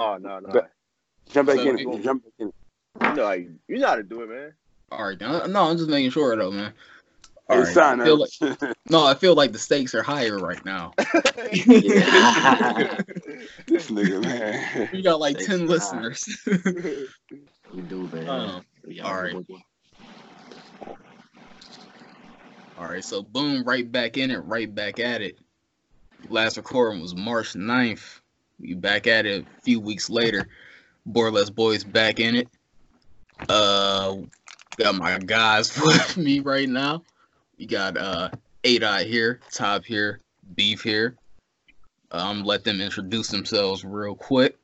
Oh no, no. But- Jump back So in. we- it. Jump back in. it. You know how you, you know how to do it, man. All right, no, no, I'm just making sure though, man. All Hey, right, I feel up. like, no, I feel like the stakes are higher right now. this nigga, man. We got like Stakes ten listeners. We do, man. Um, We all right. All right, so boom, right back in it, right back at it. Last recording was March 9th. We back at it a few weeks later. Borderless Boys back in it. Uh got my guys with me right now. We got uh eight eye here, top here, beef here. I'm um let them introduce themselves real quick.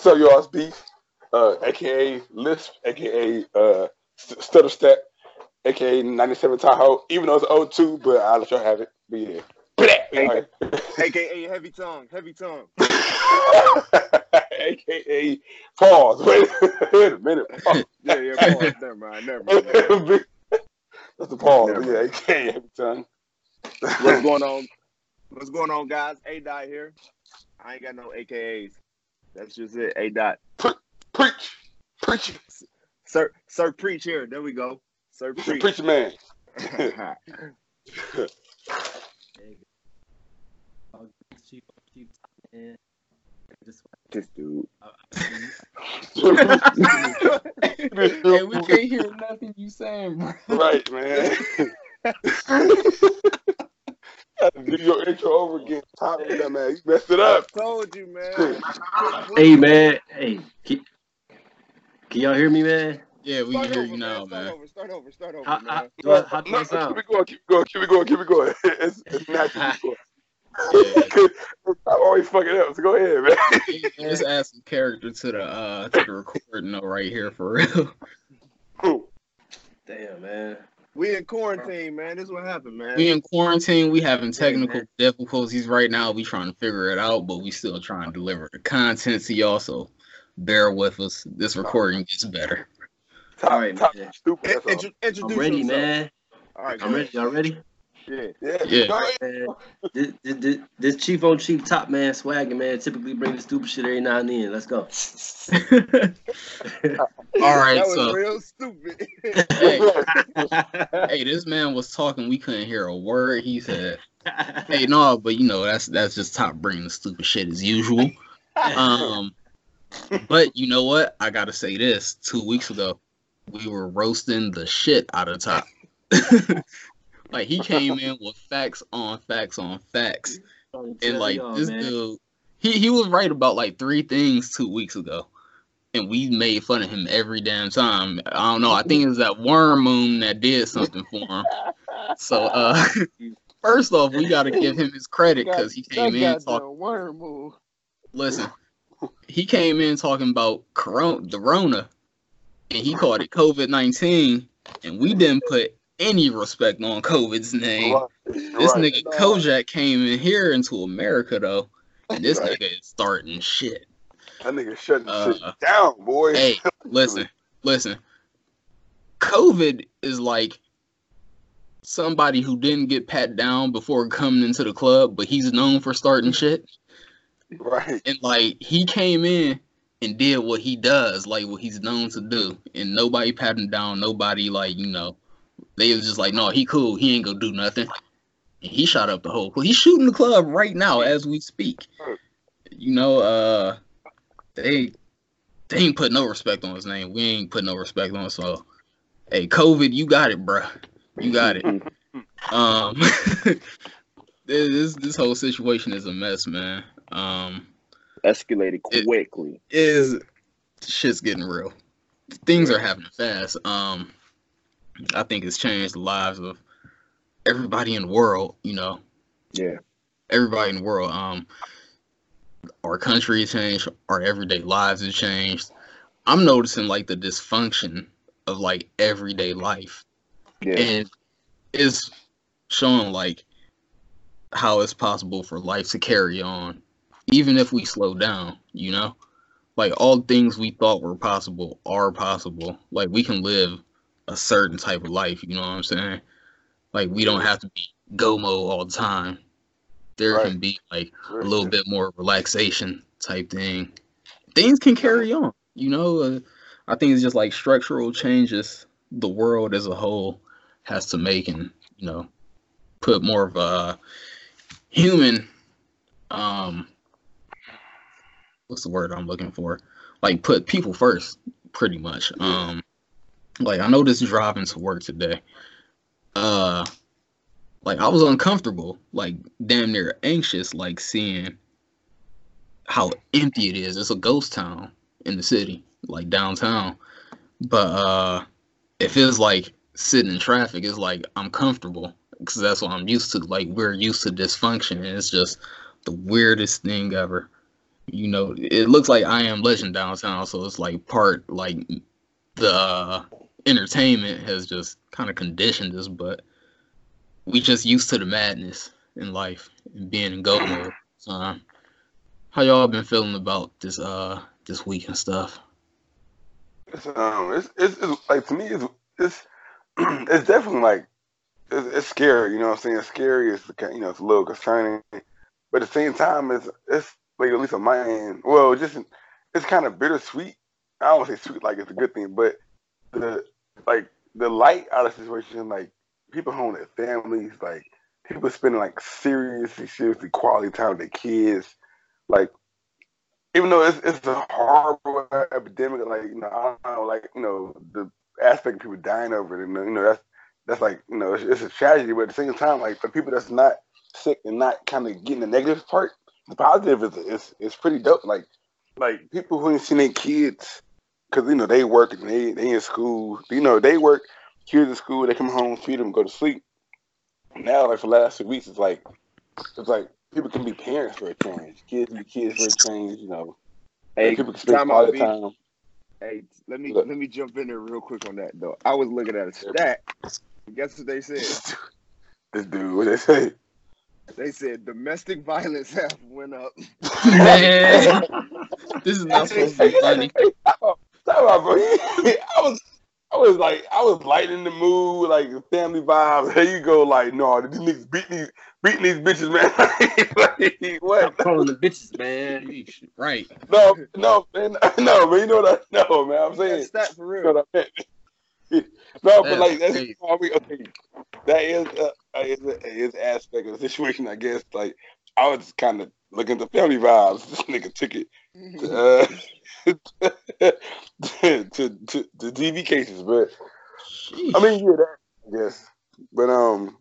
What's up, y'all? It's Beef, uh, aka Lisp, aka uh, St- Stutter Step, aka 97 Tahoe. Even though it's 02, but I'll let y'all have it. But yeah. Right. AKA heavy tongue, heavy tongue. aka pause. Wait, wait a minute. Pause. Yeah, yeah. Pause. never mind, never mind. That's the pause. Never Yeah, aka every time. What's going on? What's going on, guys? A dot here. I ain't got no AKAs. That's just it. A dot. Preach, preach, Sir, sir, preach here. There we go. Sir, preach. preach, man. Oh, Chief, Chief, man. Just, this dude. hey, we can't hear nothing you saying, bro. right, man. Do your intro over again. Top of that man. You messed it up. Told you, man. hey, man. Hey, can, can y'all hear me, man? Yeah, we Start can hear over, you now, Start man. over. Start over. Start over, How, man. how, do I, how do No, I sound? keep it going, keep it going, keep it going, keep it going. It's, it's natural. Keep it Yeah. I'm always fucking up, so go ahead, man. Let's add some character to the uh to the recording though right here for real. Cool. Damn, man. we in quarantine, man. This is what happened, man. We in quarantine, we having technical man. difficulties right now. We trying to figure it out, but we still trying to deliver the content to y'all, so bear with us. This recording gets better. Top, All right, top, man. stupid. In- That's all. intro- introduce I'm ready, yourself. man. All right, I'm ready. Y'all ready? Ahead. Yeah, Yeah. Man, this, this, this, this chief on chief top man swagging man typically bring the stupid shit every now and then. Let's go. All right, that was so real stupid. hey, hey, this man was talking. We couldn't hear a word he said. Hey, no, but you know that's that's just top bringing the stupid shit as usual. Um, but you know what? I gotta say this. Two weeks ago, we were roasting the shit out of top. Like he came in with facts on facts on facts, and like this dude, he he was right about like three things two weeks ago, and we made fun of him every damn time. I don't know. I think it was that worm moon that did something for him. So uh, first off, we gotta give him his credit because he came in talking. worm move. Listen, he came in talking about corona, the Rona, and he called it COVID nineteen, and we didn't put any respect on COVID's name. Right, This right. nigga Kojak came in here into America though, and this Right. nigga is starting shit. That nigga shutting Uh, shit down, boy. Hey, listen, listen. COVID is like somebody who didn't get pat down before coming into the club, but he's known for starting shit. Right. and like he came in and did what he does, like what he's known to do, and nobody him down. Nobody like you know, they was just like, no, he cool. He ain't gonna do nothing. And he shot up the whole. He's shooting the club right now as we speak. You know, uh, they they ain't put no respect on his name. We ain't put no respect on. it, So, hey, COVID, you got it, bruh. You got it. Um, this this whole situation is a mess, man. Um, Escalated quickly. is shit's getting real. Things are happening fast. Um, I think it's changed the lives of everybody in the world. You know, Yeah. everybody in the world. Um, our country has changed. Our everyday lives have changed. I'm noticing like the dysfunction of like everyday life, Yeah. and it's showing like how it's possible for life to carry on, even if we slow down. You know, like all things we thought were possible are possible. Like we can live a certain type of life. You know what I'm saying? Like we don't have to be go mode all the time. there Right. can be like a little bit more relaxation type thing, things can carry on. You know, uh, I think it's just like structural changes the world as a whole has to make, and you know, put more of a human, um, what's the word I'm looking for? Like put people first, pretty much. Um, like I noticed driving to work today. Uh, like I was uncomfortable, like damn near anxious, like seeing how empty it is. It's a ghost town in the city, like downtown. But uh it feels like sitting in traffic is like I'm comfortable because that's what I'm used to. Like we're used to dysfunction, and it's just the weirdest thing ever. You know, it looks like I am legend downtown, so it's like part like the entertainment has just kind of conditioned us, but we just used to the madness in life and being in go mode. So, um, how y'all been feeling about this uh this week and stuff? It's, um, it's, it's, it's like to me, it's it's it's definitely like it's, it's scary. You know what I'm saying? Scary. Kind- you know, it's a little concerning, but at the same time, it's it's like at least on my end. Well, just it's kind of bittersweet. I don't say sweet like it's a good thing, but the like the light out of the situation, like people home their families, like people spending like seriously, seriously quality time with their kids, like even though it's it's a horrible epidemic, like you know, I don't know, like you know, the aspect of people dying over it, you know, that's that's like you know, it's, it's a tragedy, but at the same time, like for people that's not sick and not kind of getting the negative part, the positive is is is pretty dope. Like like people who ain't seen their kids, because you know they work and they they in school, you know they work, kids in school, they come home, feed them, go to sleep. Now, like for the last two weeks, it's like it's like people can be parents for a change, kids can be kids for a change, you know. Hey, people can spend time out, quality time. Hey, let me Look. let me jump in there real quick on that though. I was looking at a stat. Guess what they said? This dude, what they say? They said domestic violence have went up. Man, this is not supposed to be funny. Stop out, bro. I was, I was like, I was lighting the mood, like family vibes. There you go, like, no, these niggas beating these, beating these bitches, man. like, what? Stop calling the bitches, man. Right. No, no, man, no, but You know what I know, man. I'm That saying, stat for you know real. I. No, but like that's crazy. Okay. That is uh, is a, is aspect of the situation, I guess. Like I was kind of looking at the family vibes. This nigga took it uh, to, to to to TV cases, but Sheesh. I mean, yeah, that I guess. But um,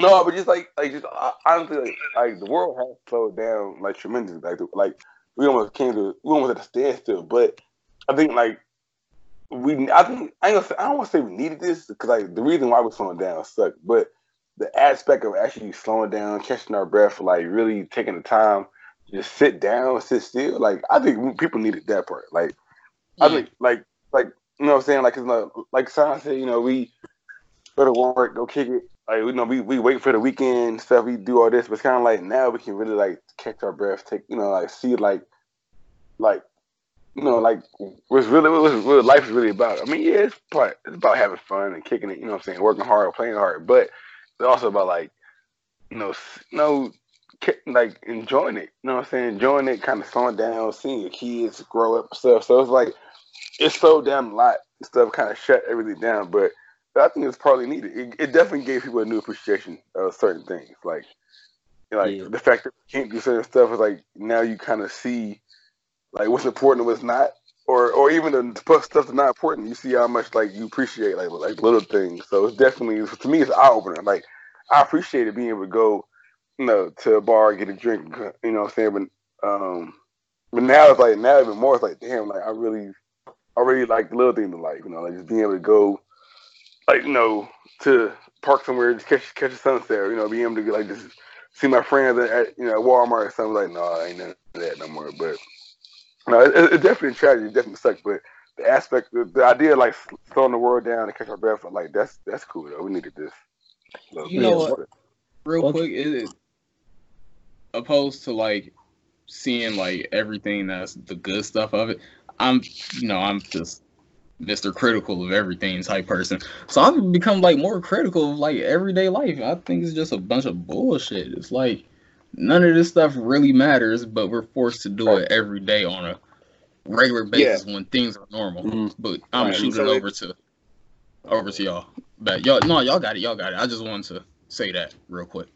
no, but just like like just honestly, like, like the world has slowed down like tremendously. Like like we almost came to we almost at a standstill. But I think like we I think I ain't gonna say, I don't want to say we needed this because like the reason why we're slowing down sucked, but the aspect of actually slowing down, catching our breath, like really taking the time, to just sit down, sit still. Like I think people needed that part. Like I think like like you know what I'm saying like it's like like Simon said you know we go to work go kick it like you know we, we wait for the weekend stuff we do all this but it's kind of like now we can really like catch our breath take you know like see like like you know like what's really what, what life is really about I mean yeah it's part it's about having fun and kicking it you know what I'm saying working hard playing hard but it's also about like you know you ki- like enjoying it you know what I'm saying enjoying it kind of slowing down seeing your kids grow up and stuff so it's like it slowed down a lot. Stuff kind of shut everything down, but I think it's probably needed. It, it definitely gave people a new appreciation of certain things, like like Yeah. the fact that we can't do certain stuff is like now you kind of see like what's important and what's not, or or even the stuff that's not important. You see how much like you appreciate like like little things. So it's definitely to me it's eye opener. Like I appreciated being able to go, you know, to a bar get a drink. You know what I'm saying? But um, but now it's like now even more. It's like damn, like I really I really like the little things in life, you know, like just being able to go, like you know, to park somewhere, just catch catch a sunset, or, you know, being able to like just see my friends at, at you know Walmart or something. Like, no, I ain't none of that no more. But no, it, it, definitely a tragedy, it definitely sucks. But the aspect, the, the idea of like slowing the world down and catch our breath, like that's that's cool though. We needed this. So, You know what? Real Well- quick, it is opposed to like seeing like everything that's the good stuff of it. I'm, you know, I'm just Mr. Critical of everything type person. So I've become like more critical of like everyday life. I think it's just a bunch of bullshit. It's like none of this stuff really matters, but we're forced to do it every day on a regular basis when things are normal. Mhm. But I'm Right. gonna So it it- over to over to y'all. But y'all, no, y'all got it. Y'all got it. I just wanted to say that real quick.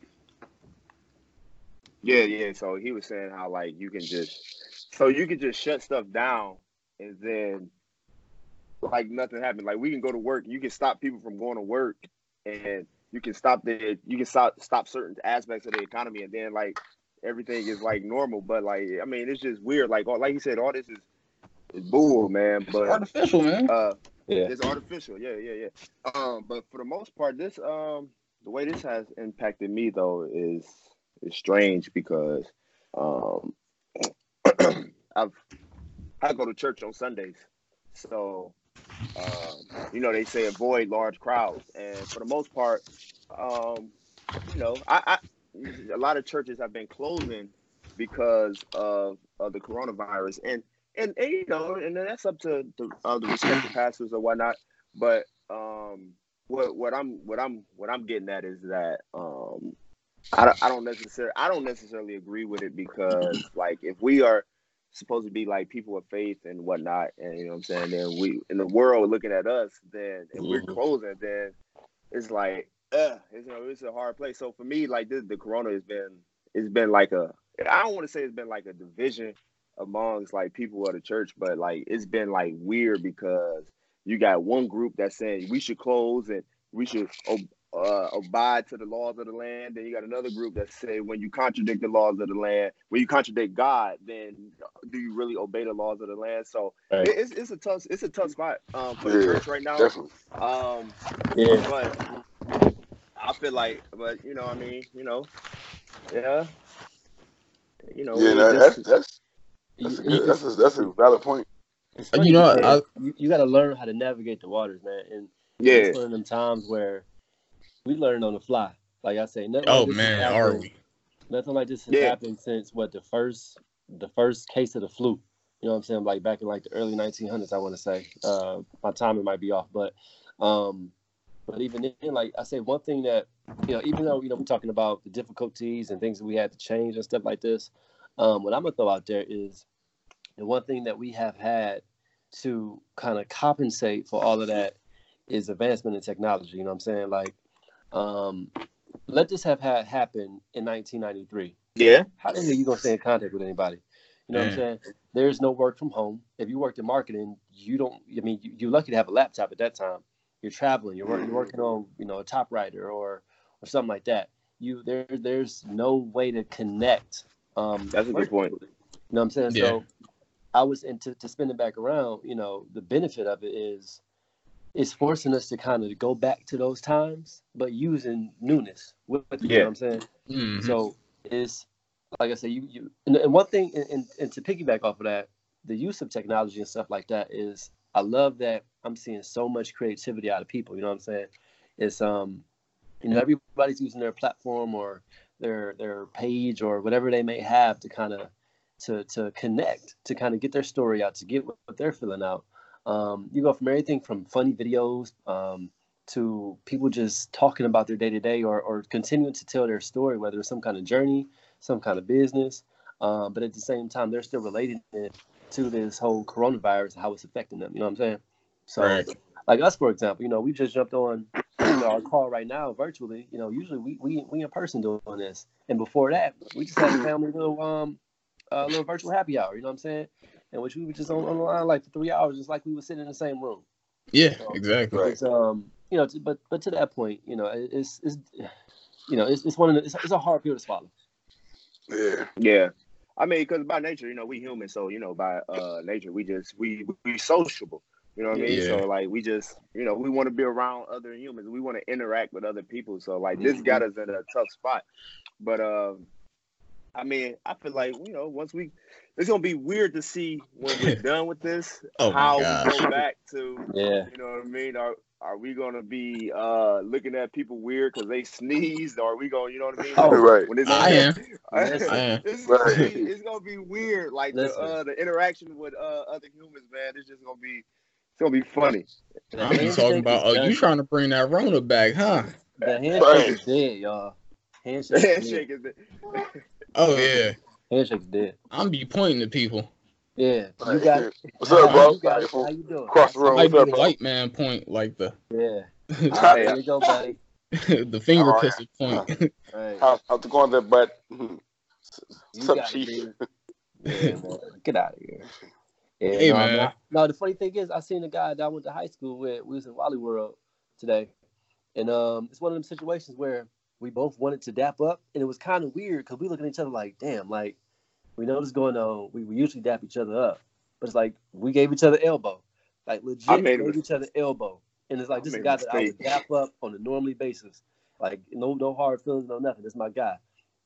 Yeah, yeah. So he was saying how like you can just so you can just shut stuff down and then like nothing happened. Like we can go to work, you can stop people from going to work and you can stop the you can stop stop certain aspects of the economy and then like everything is like normal. But like I mean it's just weird. Like all like you said, all this is is bull, man. But Artificial, man. uh Yeah. it's artificial. Yeah, yeah, yeah. Um, but for the most part, this um the way this has impacted me though is is strange because um I've I go to church on Sundays, so um, you know they say avoid large crowds, and for the most part, um, you know I, I a lot of churches have been closing because of of the coronavirus, and and, and you know, and that's up to the, uh, the respective pastors or whatnot. But um, what what I'm what I'm what I'm getting at is that um, I I don't necessarily I don't necessarily agree with it because like if we are supposed to be like people of faith and whatnot, and you know what I'm saying, then we in the world looking at us, then if we're Mhm. closing, then it's like, uh, it's, you know, it's a hard place. So for me, like this, the corona has been it's been like a I don't want to say it's been like a division amongst like people of the church, but like it's been like weird because you got one group that's saying we should close and we should uh, abide to the laws of the land. Then you got another group that say when you contradict the laws of the land, when you contradict God, then do you really obey the laws of the land? So Right. it's it's a tough it's a tough spot um, for the church right now. Definitely. Um, Yeah. but I feel like, but you know, I mean, you know, yeah, you know, Yeah, it no, just- that's that's that's a, good, that's a, that's a valid point. it's You know, I- you, you got to learn how to navigate the waters, man. And yeah, it's one of them times where we learned on the fly. Like I say, nothing like Oh this has man, are happened- we? Nothing like this has Yeah. happened since what the first the first case of the flu. You know what I'm saying? Like back in like the early 1900s, I want to say. Uh, my timing might be off, but um, but even then, like I say, one thing that you know, even though you know we're talking about the difficulties and things that we had to change and stuff like this, um, what I'm gonna throw out there is the one thing that we have had to kind of compensate for all of that is advancement in technology. You know what I'm saying? Like, um, let this have had happen in 1993 yeah, how the hell are you gonna stay in contact with anybody? You know what I'm saying? There's no work from home. If you worked in marketing, you don't. I mean, you, you're lucky to have a laptop at that time. You're traveling. You're, work, you're working on, you know, a typewriter or or something like that. You there. There's no way to connect. Um, That's a good point. You know what I'm saying? Yeah. So I was into to spin it back around. You know, the benefit of it is it's forcing us to kind of go back to those times, but using newness. With, it, You know Yeah. what I'm saying? Mhm. So it's like I said, you you and, and one thing, and, and, and to piggyback off of that, the use of technology and stuff like that is I love that I'm seeing so much creativity out of people. You know what I'm saying? It's um, you know, everybody's using their platform or their their page or whatever they may have to kind of to to connect, to kind of get their story out, to get what they're feeling out. Um, you go from everything from funny videos um, to people just talking about their day to day or or continuing to tell their story, whether it's some kind of journey, some kind of business, um, but at the same time they're still relating it to this whole coronavirus and how it's affecting them. You know what I'm saying? So, Right. like us, for example, you know, we just jumped on you know, our call right now virtually. You know, usually we we we in person doing this, and before that, we just had a family little um uh, little virtual happy hour. You know what I'm saying? In which we were just on, on the line like for three hours, just like we were sitting in the same room. Yeah, exactly. Right. Um you know, to, but but to that point, you know, it's it's you know, it's, it's one of the, it's, it's a hard pill to swallow. Yeah. yeah. I mean, because by nature, you know, we human, so you know, by uh nature, we just we we sociable. You know what I mean? Yeah. So like, we just you know, we want to be around other humans. We want to interact with other people. So like, this got us in a tough spot. But um, I mean, I feel like you know, once we, it's gonna be weird to see when we're done with this Oh my how gosh. we go back to Yeah. You know what I mean? Are are we gonna be uh looking at people weird because they sneezed? Or are we gonna, you know what I mean? Oh, right. When it's I am. Listen. I am. it's, gonna be, it's gonna be weird. Like the uh the interaction with uh other humans, man. It's just gonna be it's gonna be funny. I'm be talking about, oh, you trying to bring that Rona back, huh? The handshake Right. is dead, y'all. Handshake. is dead. Oh yeah, Handshake's dead. I'm be pointing to people. Yeah, you Like, got. What's up, bro? You got, Like, how you doing? Cross the I road. might What's be the white man point, like the Yeah, Hey, there you go, buddy. the finger All right. pistol point. Right. How, how's it going there, bud? You What's up, Chief? Yeah. Get out of here. Yeah, Hey, no, man. No, no, the funny thing is, I seen a guy that I went to high school with. We was in Wally World today, and um, it's one of them situations where we both wanted to dap up, and it was kind of weird because we look at each other like, damn, like we know what's going on. We, we usually dap each other up, but it's like we gave each other elbow, like legit I made a gave each other elbow, and it's like I this is a made a guy that I would dap up on a normally basis, like no no hard feelings, no nothing. This is my guy.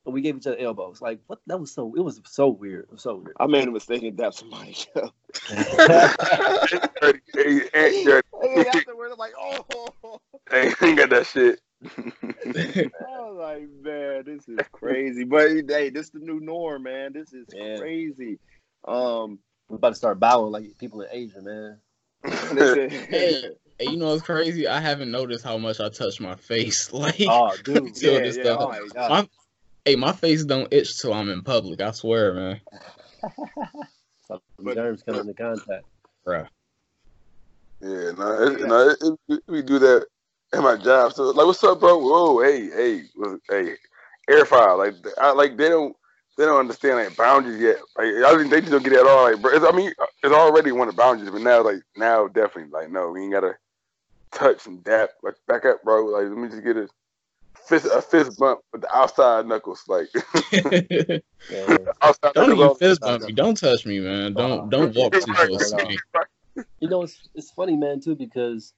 And we gave each other elbows. Like what? That was so. It was so weird. It was so weird. I made a mistake and dapped somebody up. Dirty, hey, hey, dirty. And afterwards, I'm like, oh. Hey, ain't got that shit. I was like, man, this is crazy. But hey, this is the new norm, man. This is Yeah. crazy. Um, We're about to start bowing like people in Asia, man. hey, hey, you know what's crazy? I haven't noticed how much I touch my face. Like, Oh, dude. Till yeah, this yeah, stuff. oh my God. my, hey, my face don't itch till I'm in public. I swear, man. Some But- germs come into contact. Bruh. Yeah, no, it, no, it, it, we do that at my job. So, like, what's up, bro? Whoa, hey, hey, hey, air file. Like, I like they don't they don't understand like boundaries yet. Like, I think they just don't get it at all. Like, bro, it's, I mean, it's already one of the boundaries, but now, like, now definitely, like, no, we ain't gotta touch and dap. Like, back up, bro. Like, let me just get a fist a fist bump with the outside knuckles. Like, outside don't even fist bump me. Don't touch me, man. Don't don't walk too close to me, You know, it's it's funny, man, too, because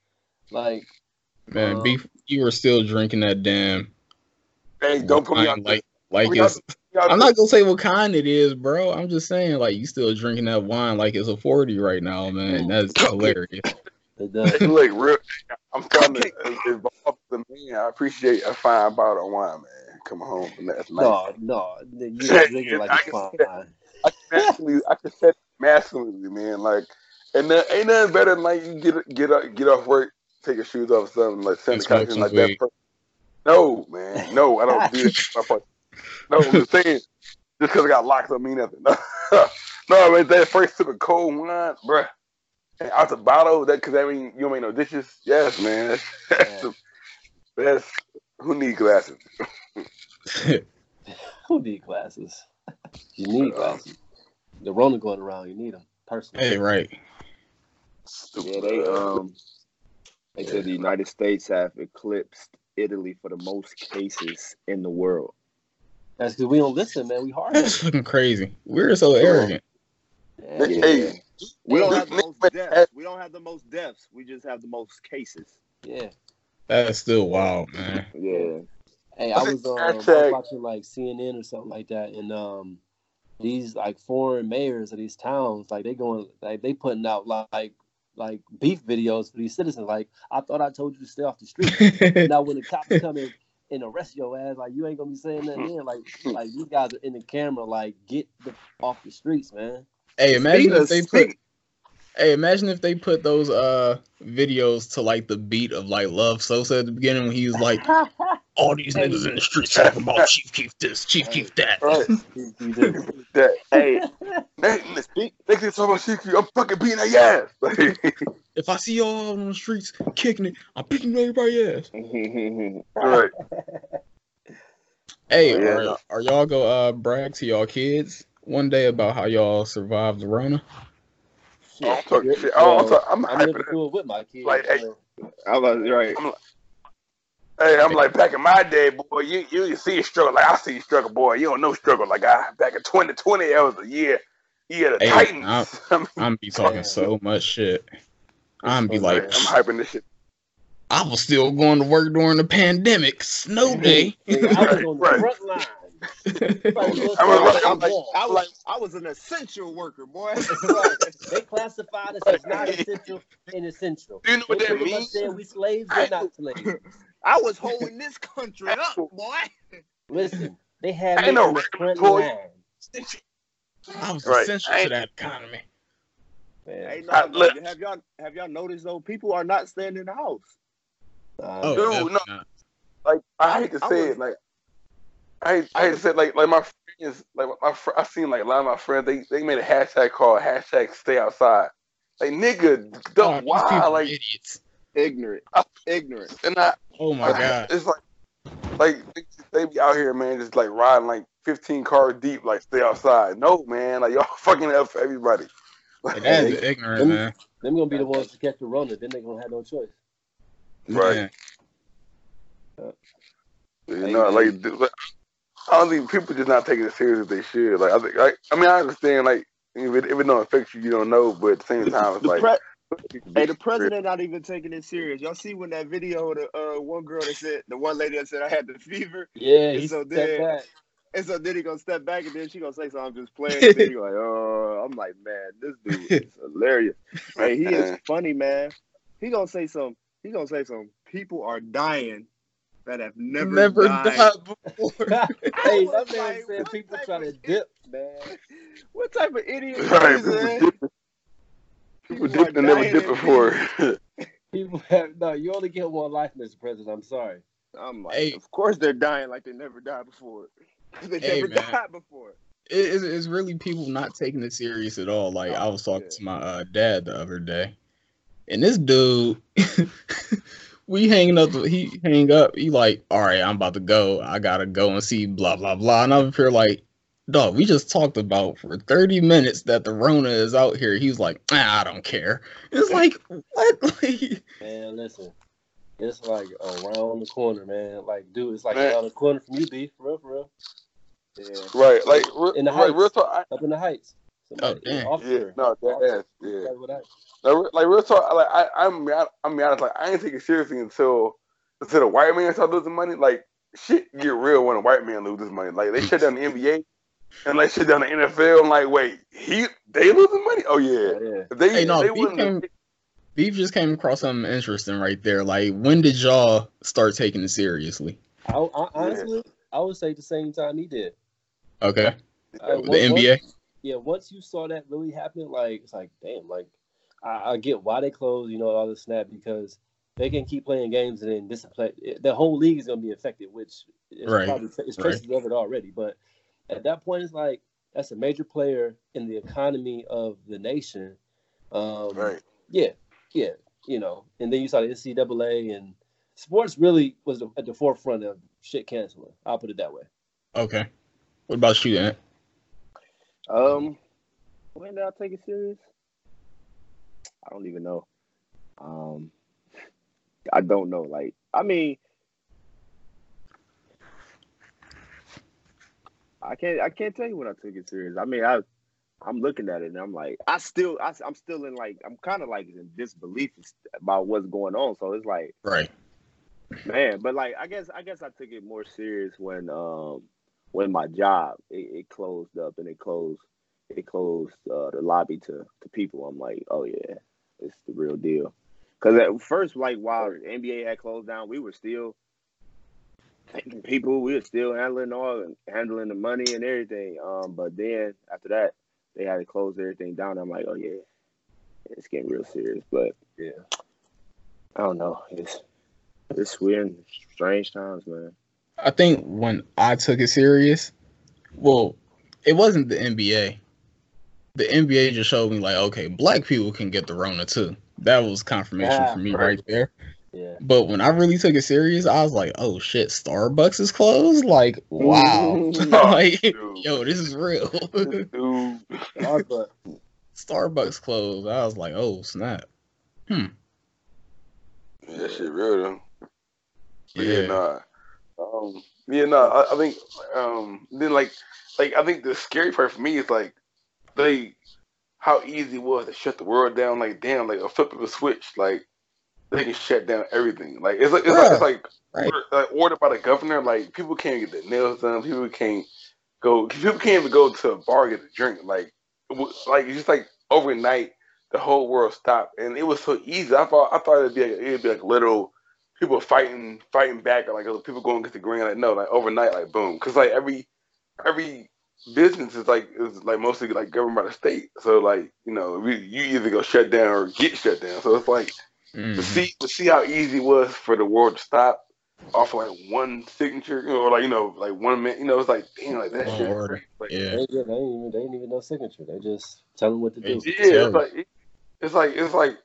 like man. Um, Beef, you were still drinking that damn. Hey, don't put me on like like We it's. not- I'm not gonna say what kind it is, bro. I'm just saying like you still drinking that wine like it's a forty right now, man. That's hilarious. it does. Hey, look, real. I'm starting to evolve the man. I appreciate a fine bottle of wine, man. Come home, and that's nice. No, no, you drinking like it's fine. I can actually, I can set masculinely, man. Like, and there ain't nothing better than like you get get up, get off work, take your shoes off, or something like send And the smoke like weed. that. No, man, no, I don't do that. My No, I'm just saying, just because I got locked don't mean nothing. No, no, man, that first sip of cold wine, bruh. And out the bottle, that because I mean you don't make no dishes. Yes, man. That's, that's the best. Who need glasses? Who need glasses? You need glasses. The Rona going around, you need them personally. hey, right. yeah, they um, they said the United States have eclipsed Italy for the most cases in the world. That's because we don't listen, man. We hard. That's fucking crazy. We're so arrogant. Yeah. Hey, We don't have the most deaths. We don't have the most deaths. We just have the most cases. yeah. That's still wild, man. Yeah. Hey, I was um, I was watching like CNN or something like that, and um, these like foreign mayors of these towns, like they going like they putting out like like beef videos for these citizens. Like, I thought I told you to stay off the street. now when the cops come in and arrest your ass, like you ain't gonna be saying nothing. Then. Like like these guys are in the camera, like get the off the streets, man. hey, imagine Speaking if they put. speak- Hey, imagine if they put those uh videos to like the beat of like Love Sosa at the beginning when he was like, all these niggas in the streets talking about Chief Keef this, Chief Keef that. right. You- you do. that. Hey, Next, next thing talking about shit, I'm fucking beating their ass. If I see y'all on the streets kicking it, I'm picking everybody's ass. right. Hey, Oh, yeah, are, are y'all go uh brag to y'all kids one day about how y'all survived the Rona? I'm talking shit. Oh, I'm, Well, talking, I'm I'm hyping living it. through with my kids. Like, hey, so- I was right. Hey, I'm like back in my day, boy. You you you see a struggle like I see a struggle, boy. You don't know struggle like I back in 2020. That was a year, year of the Hey, Titans. I'm- I mean, I'm be talking so much shit. I'm be like, I'm hyping this shit. I was still going to work during the pandemic, snow day. Nigga, I was on the Right. front line. I'm I like- I'm like- I was, I was an essential worker, boy. they classified us as not essential and essential. Do you know what They that means? said we slaves, we're not slaves. I was holding this country up, boy. Listen, they had Ain't me no on the front line. I was Right. essential to that economy. Man. No, I- look. have y'all have y'all noticed though? People are not staying in the house. Uh, Oh, Dude, no. not. Like I hate to I say was- it, like I hate, I hate to say it, like like my friends like my fr- I seen like a lot of my friends they they made a hashtag called hashtag Stay Outside. Like nigga, Oh, don't these why people are like idiots. Ignorant. Ignorant. and I Oh my god. it's like like they, they be out here man just like riding like 15 cars deep like stay outside. No man, like y'all fucking up for everybody. Like, that is ignorant, Them- man. Them gonna be the ones to catch the Rona. Then they gonna have no choice. Right. Man. You know, like, th- like, I don't think people just not taking it serious as they should. Like I think, like, I mean, I understand like if it, if it don't affect you, you don't know. But at the same time, it's The like, pre- hey, the president not even taking it serious. Y'all see when that video, the uh, one girl that said, the one lady that said I had the fever, Yeah, And he so stepped then- back. and so then he gonna step back and then she gonna say something I'm just playing. and then he like, oh, I'm like, man, this dude is hilarious. Hey, he is funny, man. He gonna say some. He gonna say some. People are dying that have never, Never died. died before. hey, was that man like, said people type trying to dip, man. What type of idiot is right, this, people man? dipping, people People are dipping and never dying dipped before. People have no. You only get one life, Mr. President. I'm sorry. I'm like, Hey. of course they're dying like they never died before. they Hey, never man. died before. it, it's, it's really people not taking it serious at all. Like I was talking Yeah. to my uh, dad the other day, and this dude, we hanging up. He hang up. He like, all right, I'm about to go. I gotta go and see blah blah blah. And I'm up here like, dog, we just talked about for 30 minutes that the Rona is out here. He's like, ah, I don't care. It's like what? Like, Man, listen. It's like around the corner, man. Like, dude, it's like Man. around the corner from you, B. For real, for real. Yeah. right, like, In the right, heights. real talk. Up in the heights. Somebody, Oh, damn. I, yeah, no, that Officer. ass, yeah. Somebody with that. Like, re- like real talk, like I, I'm, I'm be honest, like I ain't take it seriously until until the white man start losing money. Like shit get real when a white man loses money. Like they shut down the NBA and they shut down the NFL. I'm like, wait, he they losing money? Oh yeah, Yeah. they Hey, no, they he wouldn't. came- Beef just came across something interesting right there. Like, when did y'all start taking it seriously? I, I, honestly, I would say the same time he did. Okay, Uh, the once- NBA. Yeah, once you saw that really happen, like it's like, damn, like I, I get why they closed, you know, all this snap because they can keep playing games and then this play, the whole league is gonna be affected, which is Right, probably it's right. traces of it already. But at that point, it's like that's a major player in the economy of the nation. Um, Right. Yeah, yeah, you know, and then you saw the NCAA and sports really was at the forefront of shit canceling. I'll put it that way. Okay. What about you, Ant? Um, when did I take it serious? I don't even know. Um, I don't know. Like, I mean, I can't. I can't tell you when I took it serious. I mean, I, I'm looking at it and I'm like, I still, I, I'm still in like, I'm kind of like in disbelief about what's going on. So it's like, Right. man but like i guess i guess i took it more serious when um when my job it, it closed up and it closed it closed uh, the lobby to to people. I'm like oh yeah it's the real deal. Because at first like while the nba had closed down we were still taking people we were still handling all and handling the money and everything. Um but then after that they had to close everything down. I'm like oh yeah it's getting real serious. But Yeah. i don't know. It's it's weird strange times, man. I think when I took it serious, well, it wasn't the NBA. The NBA just showed me like, okay, black people can get the Rona too. That was confirmation Yeah, for me right. right there. Yeah. But when I really took it serious, I was like, oh shit, Starbucks is closed. Like, wow, like, dude. yo, this is real. Dude, Hard, Starbucks closed. I was like, oh snap. Yeah, that shit real though. But yeah, Yeah. nah. Um, yeah, no, I, I think um, then like, like I think the scary part for me is like, they, how easy it was to shut the world down. Like, damn, like a flip of a switch, like they can shut down everything. Like it's like it's like it's like, Right. order, like ordered by the governor. Like people can't get their nails done. People can't go. People can't even go to a bar get a drink. Like, it was- like it's just like overnight, the whole world stopped, and it was so easy. I thought I thought it'd be like it'd be like little people fighting fighting back, or like people going to get the green. Like no, like overnight, like boom, because like every every business is like is like mostly like governed by the state. So like you know we, you either go shut down or get shut down. So it's like to Mhm. see to see how easy it was for the world to stop. off of like one signature, you know, or like you know, like one minute, you know, it's like damn, like that One shit. Like, Yeah. They, ain't- they, ain't even, they ain't even know signature. They just tell them what to do. Yeah, it's like it's like it's like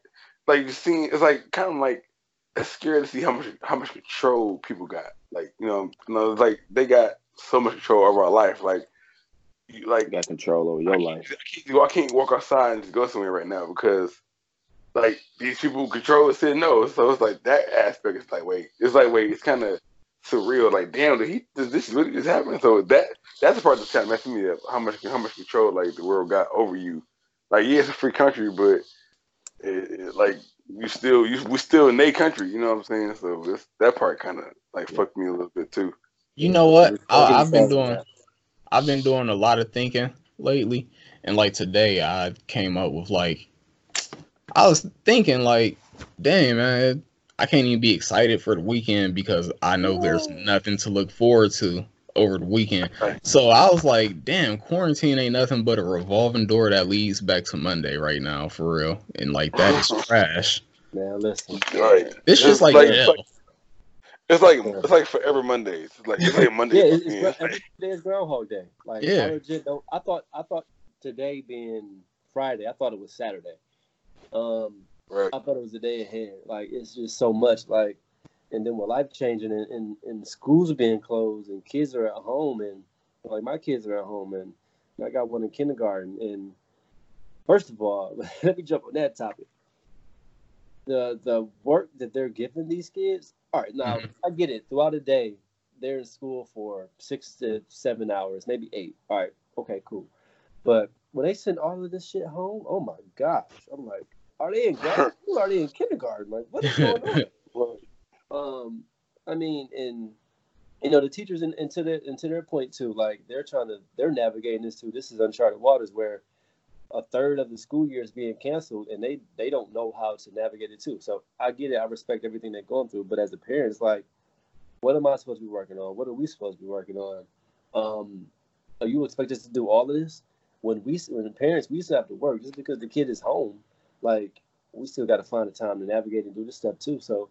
like you see it's like kind of like it's scary to see how much how much control people got. Like you know, you know, it's like they got so much control over our life. Like you You like got control over I your can't, life. I can't I can't walk outside and just go somewhere right now because like these people control it said no. So it's like that aspect is like wait, it's like wait, it's kind of surreal. Like damn, did he does this is really just happen? So that that's the part that's kind of messing me up. How much how much control like the world got over you. Like yeah, it's a free country, but it, it, like you still you we still in a country. You know what I'm saying? So this that part kind of like fucked me a little bit too. You know what? I, I've been doing. I've been doing a lot of thinking lately, and like today, I came up with like I was thinking like, damn man, I can't even be excited for the weekend because I know there's nothing to look forward to over the weekend. Right. So I was like, damn, quarantine ain't nothing but a revolving door that leads back to Monday right now, for real. And like that is trash. Man, listen. Right. It's just like, like, hell. it's like it's like forever Mondays. It's like it's like Monday. Yeah, it's, yeah, it's, every day is Groundhog Day. Like, Yeah. I legit don't. I thought I thought today being Friday, I thought it was Saturday. Um, right. I thought it was the day ahead. Like, it's just so much. Like, and then with life changing and, and, and schools being closed and kids are at home and like my kids are at home and I got one in kindergarten and first of all, let me jump on that topic. The the work that they're giving these kids. All right, now Mhm. I get it. Throughout the day, they're in school for six to seven hours, maybe eight. All right, okay, cool. But when they send all of this shit home, oh my gosh, I'm like, are they in grad school? Are they in kindergarten? Like, what is going on? Um, I mean, and you know, the teachers, and, and to their and to their point too, like they're trying to they're navigating this too. This is uncharted waters where a third of the school year is being canceled, and they they don't know how to navigate it too. So I get it. I respect everything they're going through, but as a parent, it's like, what am I supposed to be working on? What are we supposed to be working on? Um, are you expect us to do all of this when we when parents we still have to work just because the kid is home? Like we still got to find the time to navigate and do this stuff too. So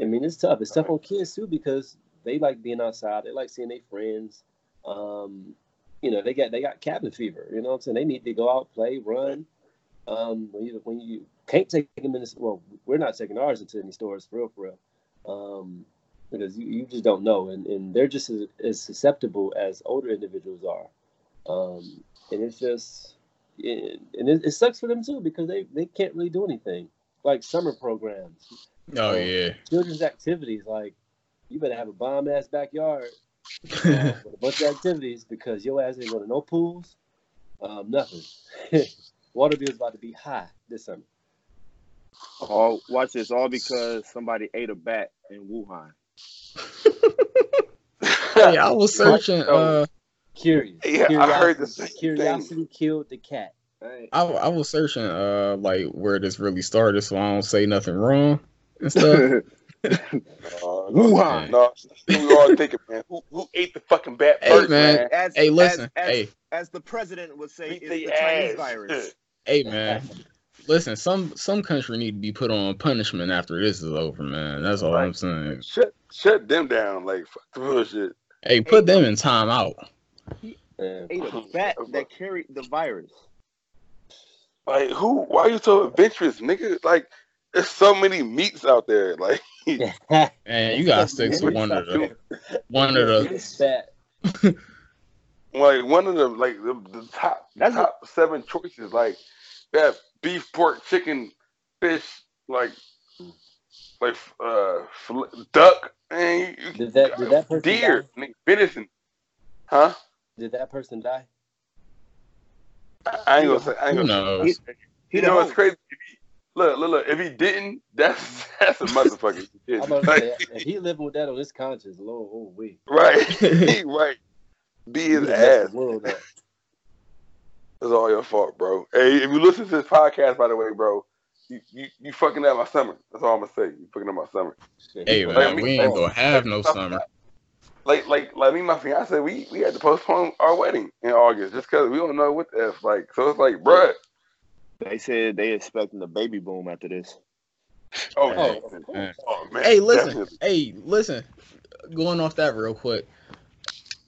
I mean, it's tough. It's tough on kids too because they like being outside. They like seeing their friends. Um, you know, they got they got cabin fever. You know what I'm saying? They need to go out, play, run. Um, when you when you can't take them in this, well, we're not taking ours into any stores for real, for real, um, because you, you just don't know, and, and they're just as, as susceptible as older individuals are, um, and it's just, it, and it, it sucks for them too because they they can't really do anything like summer programs oh yeah. children's activities. Like, you better have a bomb ass backyard uh, with a bunch of activities because your ass ain't going to no pools, um, nothing. Water bill's about to be high this summer. All watch this. All because somebody ate a bat in Wuhan. hey, I was searching. Uh, Curious. Yeah, I heard the same Curiosity killed the cat. Right. I I was searching. Uh, like where this really started, so I don't say nothing wrong and stuff. Uh, Wuhan. No, we were all thinking, man, who, who ate the fucking bat Hey, first, man. man? As, Hey, listen. As, as, Hey. as the president would say, it's they the Chinese virus. hey man, listen. Some some country need to be put on punishment after this is over, man. That's all I'm saying. Shut shut them down, like fuck the bullshit. Hey, put them in timeout. Yeah. Ate a bat that carried the virus. Like who? Why are you so adventurous, nigga? Like there's so many meats out there. Like And you gotta stick to one of the one of the. Like one of the like the, the top That's top seven choices. Like that beef, pork, chicken, fish, like like uh fl- duck and you, Did that- did that person deer, nigga, venison, huh? Did that person die? I, I ain't gonna say. I ain't Who gonna. knows? He- You know the what's crazy? If he, look, look, look. If he didn't, that's that's a motherfucker. If he I'm didn't. about say, if he living with that on his conscience, Lord, oh, we. right, right. Be his we ass. the world up. It's all your fault, bro. Hey, if you listen to this podcast, by the way, bro, you, you, you fucking up my summer. That's all I'm gonna say. You fucking up my summer. Shit, Hey man, Like, we ain't gonna have no summer. Like, like, like me, and my fiance, we we had to postpone our wedding in August just because we don't know what the f. Like, so it's like, bruh, They said they expecting a baby boom after this. Oh, Hey, man. man. Oh, man. Hey, listen. Definitely. Hey, listen. Going off that real quick.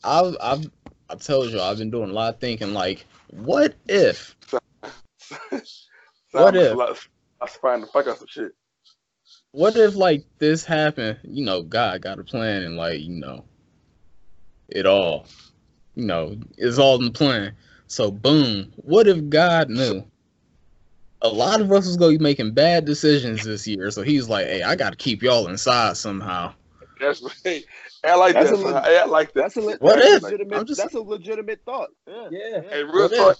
I've I've I told you I've been doing a lot of thinking. Like, what if? What Simon, if? Let's, let's find the fuck out some shit. What if like this happened? You know, God got a plan, and like you know, it all, you know, it's all in the plan. So boom. What if God knew? A lot of us was gonna be making bad decisions this year, so he's like, "Hey, I got to keep y'all inside somehow." That's right. I like That's that. a son. I like that. That's a le- What that's if? Legitimate, I'm just- That's a legitimate thought. Yeah. Yeah. Hey, real What talk.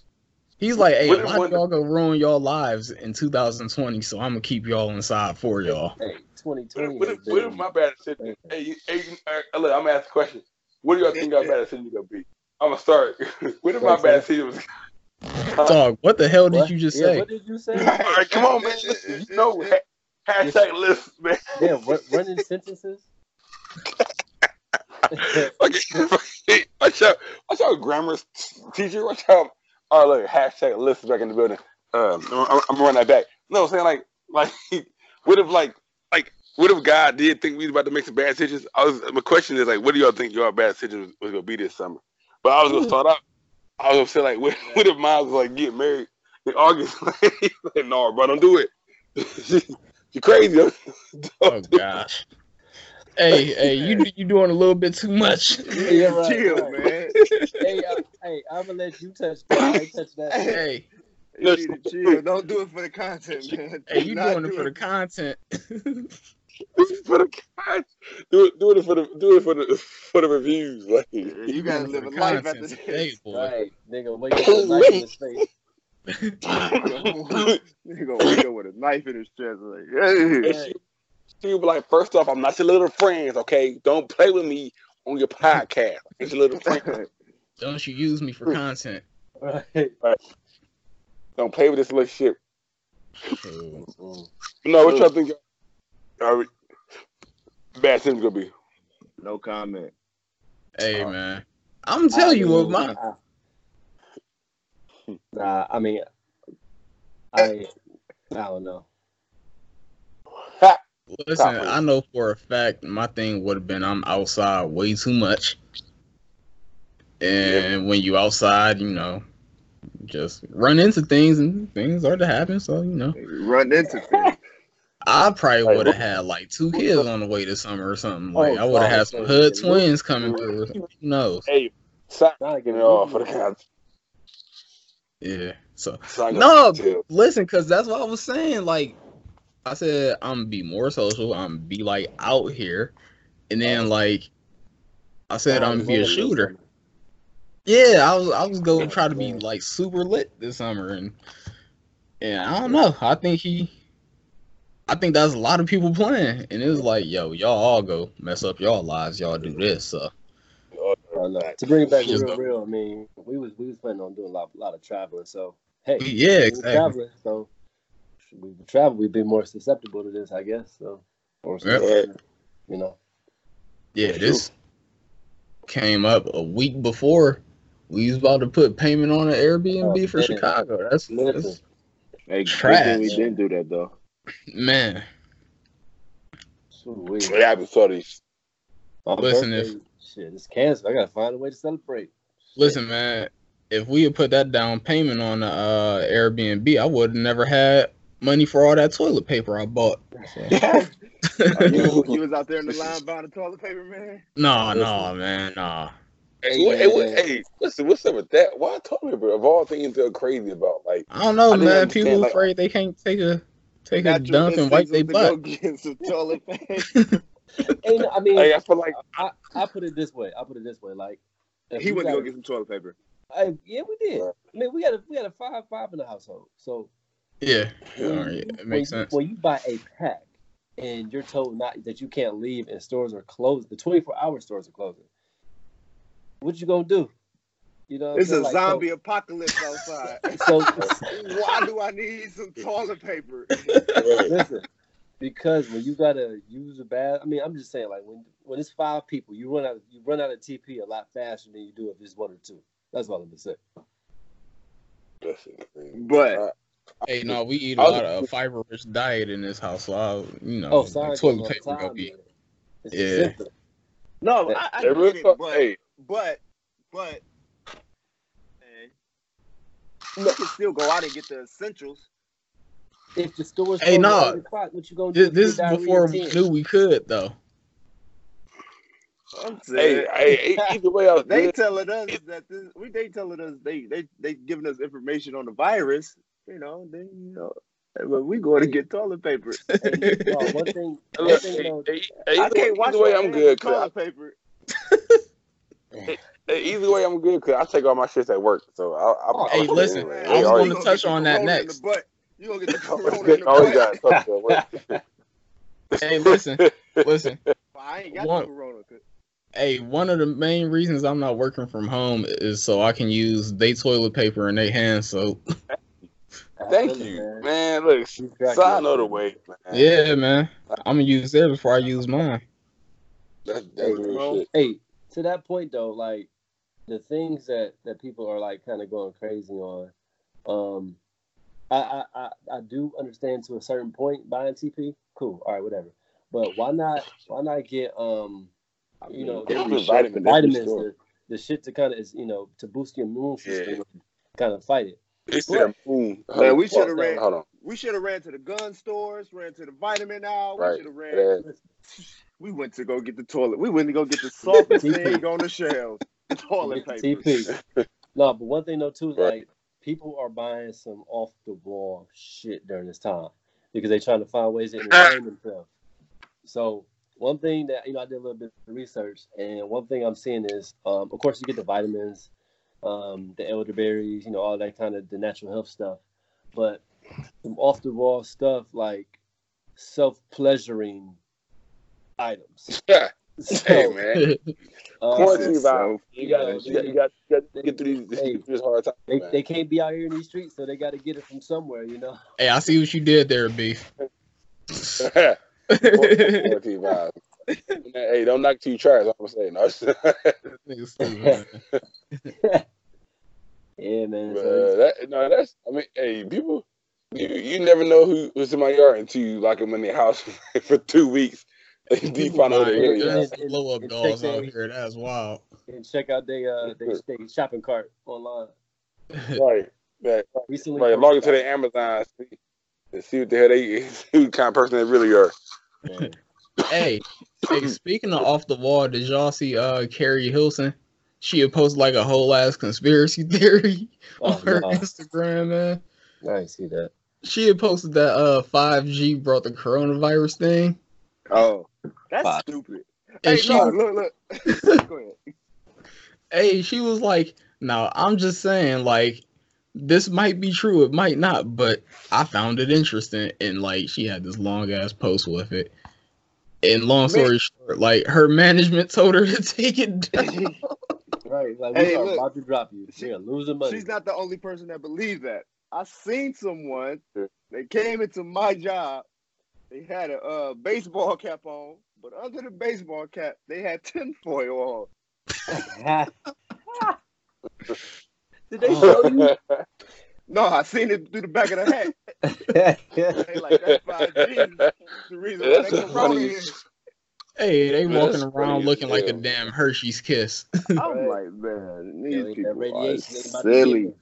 He's like, "Hey, What a if lot of y'all gonna ruin y'all lives in 2020, so I'm gonna keep y'all inside for y'all." Hey, What 2020. if, what if, what if my bad decision? Hey, you- hey, you- uh, look, I'm gonna ask a question. What do y'all think our bad decision gonna be? I'm gonna start. what if my Wait, bad say decision was? Dog, what the hell did What? you just yeah, say? What did you say? All right, come on, man. Listen, you know, hashtag list, man. yeah, run, running sentences. Okay, watch out, watch out, grammar teacher. Watch out. All right, look, hashtag list back in the building. Um, I'm, I'm running that back. No, I'm saying like, like, what if like, like, what if God did think we was about to make some bad decisions? I was. My question is like, what do y'all think your bad decision was, was gonna be this summer? But I was gonna hmm. start out. I was gonna say like, what, what if Miles was like get married in August? like, no, bro, don't do it. you crazy? Oh gosh. Hey, hey, you you doing a little bit too much. Yeah, right, Chill, right. man. hey, I, hey, I'm gonna let you touch that. I ain't touch that. Hey, You need to chill. Don't do it for the content, man. hey, you not doing it do for the content. For the guys. Do it, do it for the, do it for the, for the reviews. Like, You gotta live a life content after today, this. boy. Right, nigga, wake up with a knife in his face. You gonna wake up with a knife in his chest, like, hey. she, she would be like, first off, I'm not your little friends, okay? Don't play with me on your podcast. It's your little friend. Don't you use me for content. Right. Don't play with this little shit. So. No, what y'all think? Uh, bad things gonna be. no comment. hey man, I'm telling you what my Nah, I mean, I, I don't know. listen. I know for a fact my thing would have been I'm outside way too much, and when you outside, you know, just run into things and things are to happen. So you know, Run into things. I probably would have had like two kids on the way this summer or something. Like Oh, I would have had some hood twins coming through. Who knows? Hey, sign Nah, it off for the guys. Yeah. So No, listen, because that's what I was saying. Like, I said, I'm be more social. I'm be like out here, and then like, I said, I'm be a shooter. Yeah, I was, I was gonna try to be like super lit this summer, and and I don't know. I think he, I think that's a lot of people playing, and it was like, yo, y'all all go mess up y'all lives. Y'all do this. So I know. To bring it back to Just- real, real. I mean, we was we was planning on doing a lot, lot of traveling. So hey, yeah, exactly. traveling. So we would travel. We'd be more susceptible to this, I guess. So or Yep. you know. Yeah, this came up a week before we was about to put payment on an Airbnb Oh, for man. Chicago. That's, that's Hey, Trash. we didn't do that though. Man. Ooh, we- Yeah, I just these. my Listen, birthday, shit, it's canceled. I gotta find a way to celebrate. Listen, man. If we had put that down payment on the uh, Airbnb, I would have never had money for all that toilet paper I bought. So. You, you was out there in the line buying the toilet paper, man. no, no, man, nah. Hey, what, hey, what, hey, listen, what's up with that? Why talk about of all things they're crazy about? Like, I don't know, I man. People like- afraid they can't take a take a dump and wipe instincts their butt. Go get some toilet paper. Ain't, I mean, like I feel like I, I put it this way. I put it this way. Like he went to go get some toilet paper. I, yeah, we did. I mean, we got a we got a five five in the household. So Yeah, when, Alright, you, it makes you, sense. when you buy a pack and you're told not that you can't leave and stores are closed, the 24 hour stores are closing. What you gonna do? You know, It's a saying? Like, so- zombie apocalypse outside. So, Why do I need some toilet paper? listen, because when you gotta use a bath, I mean, I'm just saying, like when when it's five people, you run out you run out of TP a lot faster than you do if it's one or two. That's all I'm gonna say. But Hey, no, we eat a I was- lot of fiber rich diet in this house, so I'll, you know, Oh, sorry. toilet paper gonna be. Yeah. simple. No, I, I get it, but, hey, but, but, man, you can still go out and get the essentials. If the store's Hey, closed no. at 8 o'clock, what you gonna do? This, this is before we knew we could, though. I'm saying, hey, either way, they good. telling us that this, we they telling us they they they giving us information on the virus. You know, then you know, but we going to get toilet paper. Hey, no, one thing, one thing hey, though, hey, hey, I can't way, wash either way, I'm good. toilet paper. I, either way, I'm good because I take all my shits at work. So I, I, Oh, Hey, I listen, anyway. I was gonna touch on that next. But You gonna get the corona in they the always butt. got something at work. hey, listen, listen. I ain't got One- the corona. 'cause- Hey, one of the main reasons I'm not working from home is so I can use they toilet paper and they hand soap. Thank you, man. man. Look, You crack so I me the way. Man. Yeah, man. I'm gonna use theirs before I use mine. that's, that's real shit. Hey, to that point though, like the things that that people are like kind of going crazy on, um, I, I I I do understand to a certain point buying TP. Cool, all right, whatever. But why not? Why not get um, you know, mean, Give every vitamins. vitamins, the, the shit to kind of is you know to boost your immune system, Yeah. kind of fight it. They said. Man, we shoulda ran- Hold on. We should have ran to the gun stores, ran to the vitamin aisle. Right. We should have ran. Yeah. We went to go get the toilet. We went to go get the softest TP. thing on the shelves. Toilet paper. TP. no, but one thing though too, is Right. like people are buying some off the wall shit during this time because they're trying to find ways to entertain themselves. So one thing that you know, I did a little bit of research, and one thing I'm seeing is, um, of course, you get the vitamins, um, the elderberries, you know, all that kind of the natural health stuff, but some off the wall stuff like self pleasuring items. Yeah. So, Hey, man. uh, Quarantine so- You got Yeah, you got you got you got to get through these Hey. this hard time. they, they can't be out here in these streets, so they got to get it from somewhere, you know. Hey, I see what you did there, beef. Quarantine vibe. hey, don't knock till you try. Is what I'm saying. No, Nigga stupid, man. Yeah, man. but, uh, that, no, that's. I mean, hey, people, you, you never know who, who's in my yard until you lock them in their house for two weeks. And you People find out buying Yeah. are. blow up And dolls check out they- here. That's wild. and check out their uh they, they shopping cart online. Right. Right. Recently, Right. Log into their Amazon see- and see what the hell they, see what kind of person they really are. Man. hey, hey, speaking of off the wall, did y'all see uh Keri Hilson? She had posted like a whole ass conspiracy theory Oh, on her no. Instagram, man. I didn't see that. She had posted that uh 5G brought the coronavirus thing. Oh, that's Fuck. stupid. And hey, she no, look, look. Go ahead. hey, she was like, "No, I'm just saying, like, this might be true, it might not, but I found it interesting." And like, she had this long ass post with it. And long story short, like, her management told her to take it down. Right, like we Hey, are look. about to drop you. She- we are losing money. She's not the only person that believes that. I seen someone. They came into my job. They had a uh, baseball cap on, but under the baseball cap, they had tinfoil on. Did they show you? No, I seen it through the back of the hat. They like that's five G. The reason why That's they the corona funniest- is. Hey, they Man, walking around funny as looking like a damn Hershey's kiss. I'm Right. like, man, these that people are radiation ain't about to get silly.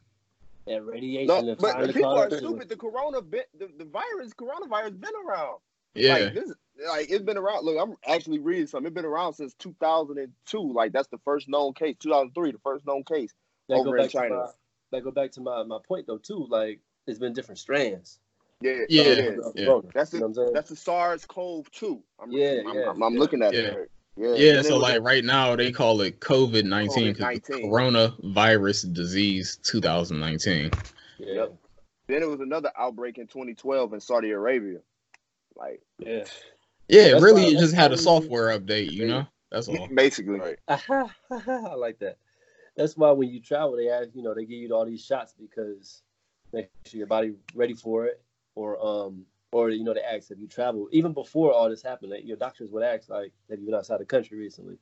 Them. That radiation No, that but people are stupid. The corona, bit, the, the virus, coronavirus, been around. Yeah. Like this, like it's been around. Look, I'm actually reading something. It's been around since 2002. Like that's the first known case. 2003, the first known case. That over go in back China. To my, that go back to my, my point though too. Like it's been different strands. Yeah, Yeah, yeah. of yeah. corona, That's you the know what I'm saying? that's the SARS-CoV-2. I'm, Yeah, I'm, yeah, I'm, I'm yeah. looking at Yeah. it. Yeah, Yeah, so it was like right now they call it COVID nineteen because COVID-19. coronavirus disease 2019. yeah, Yep. then it was another outbreak in 2012 in Saudi Arabia. Like yeah. Yeah, That's really, why- it just had a software update, you know. That's all. basically, Right. I like that. That's why when you travel, they have you know, they give you all these shots because make sure your body ready for it, or um, or you know, they ask if you travel even before all this happened. That your doctors would ask like, have you been outside the country recently?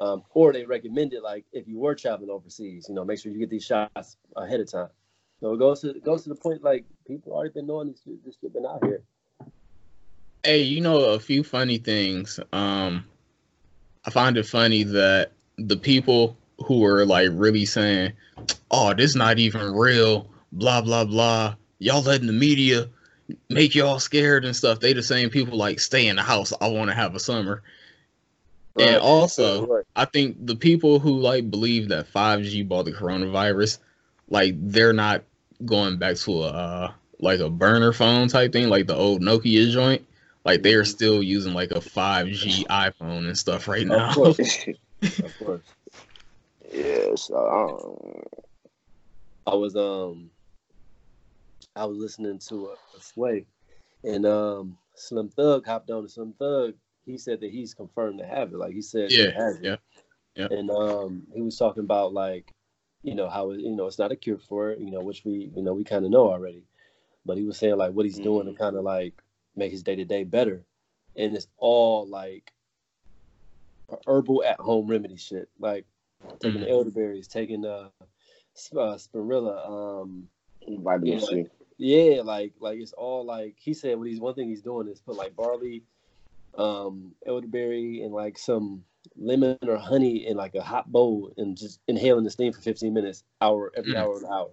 Um, or they recommend it like if you were traveling overseas, you know, make sure you get these shots ahead of time. So it goes to it goes to the point like people already been knowing this this shit been out here. Hey, you know a few funny things. Um, I find it funny that the people who are like really saying, "Oh, this not even real," blah blah blah. Y'all letting the media make y'all scared and stuff. They the same people like stay in the house. I want to have a summer. And also, Right. I think the people who like believe that 5G brought the coronavirus, like they're not going back to a uh, like a burner phone type thing, like the old Nokia joint. Like they are still using like a 5G iPhone and stuff right now. Of course, of course. yes. Um, I was um I was listening to a, a sway and um Slim Thug hopped on to Slim Thug. He said that he's confirmed to have it. Like he said he Yeah, has it. yeah, yeah. And um he was talking about like, you know, how it, you know it's not a cure for it, you know, which we you know we kind of know already. But he was saying like what he's doing to kind of like make his day to day better. And it's all like herbal at home remedy shit. Like taking Mhm. elderberries, taking uh, sp- uh spirilla, um vitamin Yeah. C. yeah, like like it's all like he said. What he's one thing he's doing is put like barley, um, elderberry, and like some lemon or honey in like a hot bowl and just inhaling the steam for 15 minutes, hour every Mm. hour an hour.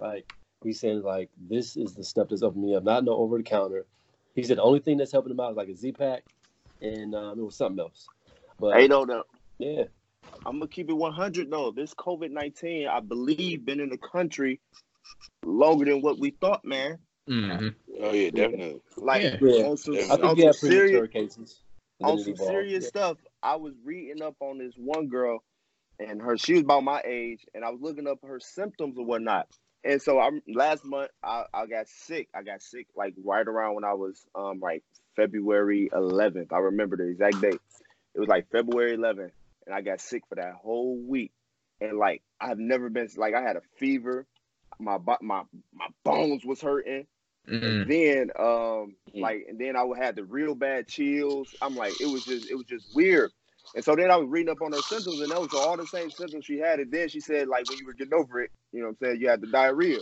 Like he's saying, like this is the stuff that's opening me up, not no over the counter. He said the only thing that's helping him out is like a Z pack, and um, it was something else. But Hey, no, no. yeah, I'm gonna keep it 100 though. This COVID 19, I believe, been in the country longer than what we thought, man. hmm Oh yeah, definitely. Like Yeah. Yeah. on some, I I on think some we have serious, cases. on some serious Yeah. stuff. I was reading up on this one girl, and her she was about my age, and I was looking up her symptoms and whatnot. And so I'm last month I, I got sick. I got sick like right around when I was um like February 11th. I remember the exact date. It was like February 11th, and I got sick for that whole week. And like I've never been like I had a fever, my my my bones was hurting. mm And then um Mhm. like and then I would have the real bad chills. I'm like it was just it was just weird. And so then I was reading up on her symptoms and those are all the same symptoms she had. And then she said like when you were getting over it, you know what I'm saying, you had the diarrhea.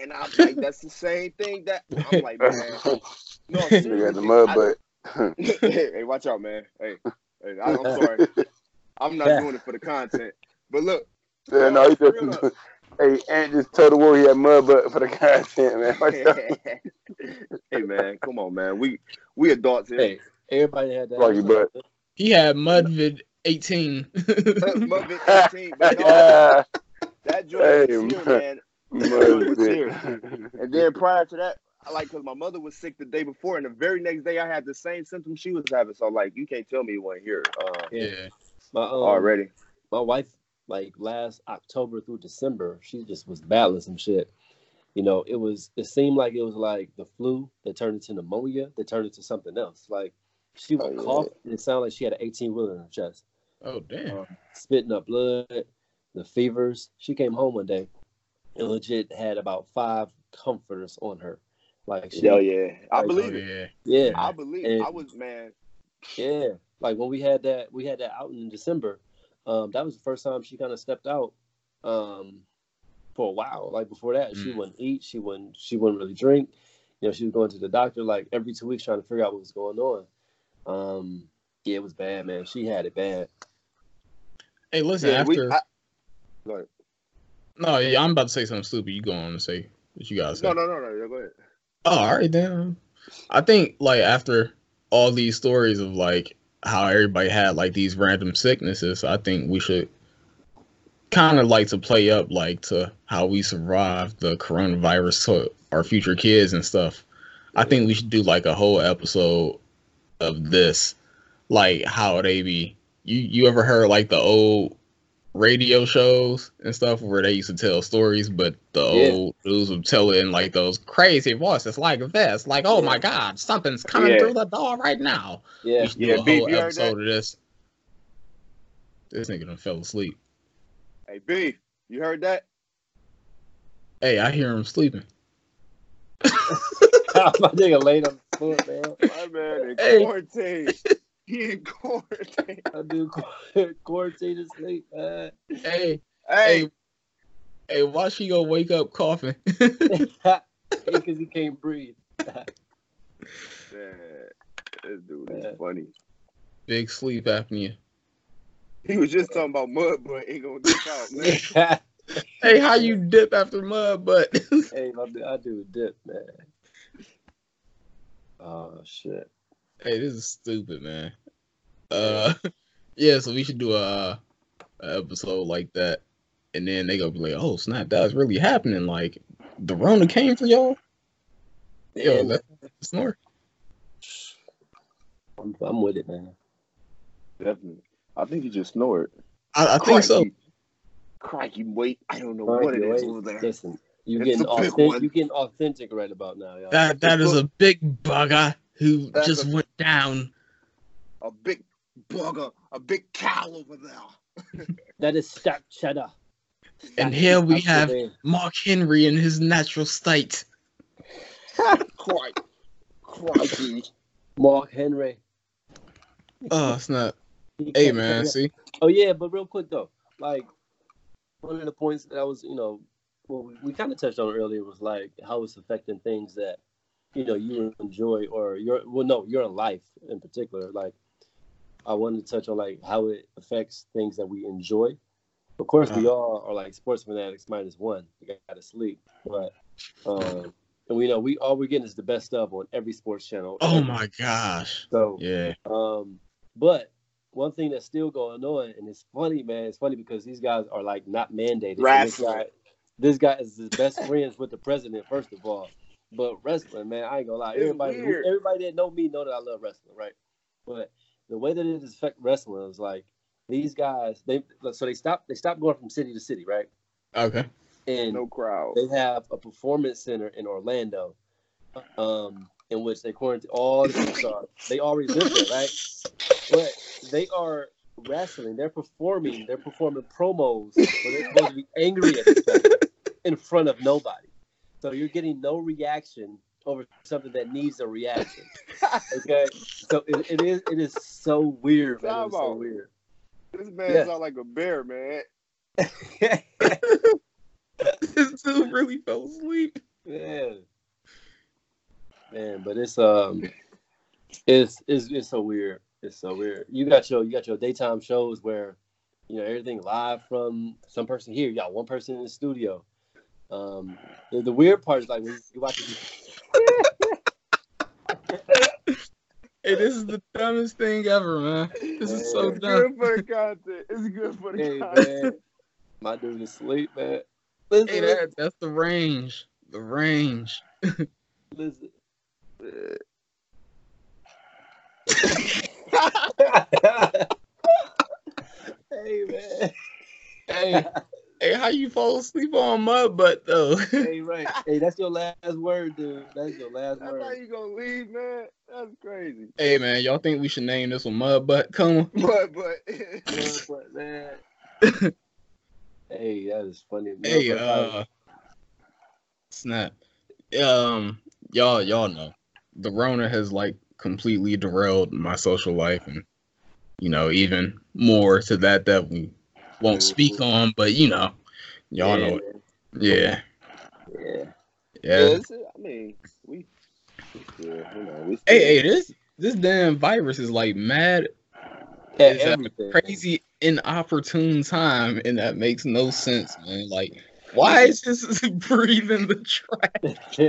And I'm like, that's the same thing that I'm like, man. No, Nigga had seriously, the mud I- butt. hey, watch out, man. Hey, hey I, I'm sorry. I'm not doing it for the content. But look, yeah, no, he For just. real though. Hey, Ant just told the world he had mud butt for the content, man. Hey man, come on, man. We we adults here. Hey, everybody had that. Lucky butt. He had Mudvid 18. Muppet 18, but no, Yeah, that joint Hey, was here, man. man. mud Serious. butt. And then prior to that, I like because my mother was sick the day before, and the very next day I had the same symptoms she was having. So like, you can't tell me you weren't here uh, yeah. My, um, already. my wife like last October through December, she just was battling some shit. You know, it was it seemed like it was like the flu that turned into pneumonia that turned into something else. Like she would Oh, yeah. cough and it sounded like she had an 18 wheeler in her chest, Oh damn. um, spitting up blood, the fevers. She came home one day and legit had about five comforters on her. Like she, Hell yeah, I Like, Oh believe it. yeah. yeah, I believe. And- I was man. Yeah, like when we had that, we had that out in December. Um, that was the first time she kind of stepped out um, for a while. Like before that, she Mm. wouldn't eat, she wouldn't, she wouldn't really drink. You know, she was going to the doctor like every two weeks trying to figure out what was going on. Um, yeah, it was bad, man. She had it bad. Hey, listen, Yeah, we, I... No, yeah, I'm about to say something stupid. You go on and say what you gotta say. No, no, no, no. yeah, Go ahead. Oh, all right then. I think like after all these stories of like how everybody had like these random sicknesses, I think we should kind of like to play up like to how we survived the coronavirus to our future kids and stuff. I think we should do like a whole episode of this, like how they be. You you ever heard like the old radio shows and stuff where they used to tell stories, but the Yeah. old dudes would tell it in like those crazy voices like this, like "Oh my God, something's coming Yeah. through the door right now." Yeah, Yeah, do a B, whole episode of this. This nigga done fell asleep. Hey, B, you heard that? Hey, I hear him sleeping. my nigga laid on the floor, man. My man in Hey. quarantine. he in quarantine. I do quarantine to sleep, man. Hey, Hey, hey, Hey, why she gonna wake up coughing? Because he can't breathe. Man, this dude is Yeah. funny. Big sleep apnea. He was just talking about mud, but ain't gonna dip out, man. Hey, how you dip after mud butt? hey, my, dude- I do a dip, man. Oh shit. Hey, this is stupid, man. Uh, yeah, so we should do a, a episode like that, and then they gonna be like, "Oh snap, that's really happening!" Like, the Rona came for y'all. Yo, Yeah, that's a snore. I'm, I'm with it, man. Definitely. I think he just snored. I, I think so. Crikey. Crikey, wait. I don't know what it Crikey, is wait. over there. Listen, you It's getting authentic. You getting authentic right about now, y'all. That that is a big bugger who That's just a- went down. A big bugger, a big cow over there. That is stack cheddar. And here we cheddar. have Mark Henry in his natural state. Crikey. Crikey. Mark Henry. Oh snap! He Hey man, see, Oh yeah, but real quick though, like one of the points that I was, you know, well, we, we kind of touched on earlier was like how it's affecting things that you know you enjoy or your well, no, your life in particular. Like I wanted to touch on like how it affects things that we enjoy. Of course, we all are like sports fanatics minus one. We got to sleep, but um, and we know we all we're getting is the best stuff on every sports channel. oh my gosh, So yeah, um, but one thing that's still going on, and it's funny, man. It's funny because these guys are like not mandated. And This guy, this guy is his best friends with the president, first of all. But wrestling, man, I ain't gonna lie. It's Everybody, weird. everybody that know me know that I love wrestling, right? But the way that it has affect wrestling is like these guys. They so they stop. They stop going from city to city, right? okay, And No crowd. they have a performance center in Orlando, um, in which they quarantine all the superstars. They already live there, right? But they are wrestling. They're performing. They're performing promos. Where they're supposed to be angry at each other in front of nobody. So you're getting no reaction over something that needs a reaction. Okay, so it, it is it is so weird, man. It's so weird. This man Yeah. sound like a bear, man. this dude really fell asleep. Man. Man, but it's um it's it's it's so weird. It's so weird. You got your you got your daytime shows where you know everything live from some person here, you got one person in the studio. Um the, the weird part is like when you watch it Hey, this is the dumbest thing ever, man. This is so It's dumb. good for the content. It's good for the hey content. man. My dude is asleep, man. Listen, Hey, that, that's the range. The range. listen. hey man. Hey, hey, how you fall asleep on mud butt though? Hey right. Hey, that's your last word, dude. That's your last That's how word. you gonna leave, man? That's crazy. hey man, y'all think we should name this one mud butt? Come on. mud butt. Yeah, but, man. hey, that is funny. Man. Hey, But, like, uh, snap. Um, y'all, y'all know the Rona has like completely derailed my social life, and you know, even more to that that we won't speak on. But you know, y'all yeah, know, it. yeah, man. Yeah. yeah. Yes, I mean, we, we still, you know, we still, Hey, hey, this this damn virus is like mad. At a everything. crazy inopportune time, and that makes no sense, man. Like, why is this breathing the trash? hey,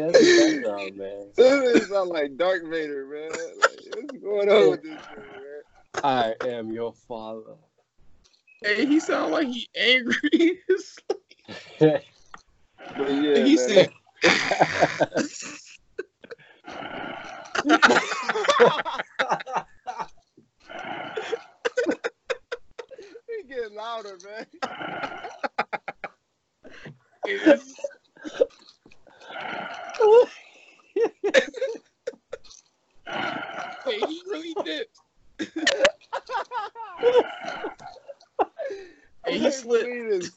that's the background, man. This sound like Dark Vader, man. Like, what's going on with this man? I am your father. Hey, he sound like he angry. But yeah, he man. said, he getting louder, man. hey, hey, he really did. Hey, he slipped. this.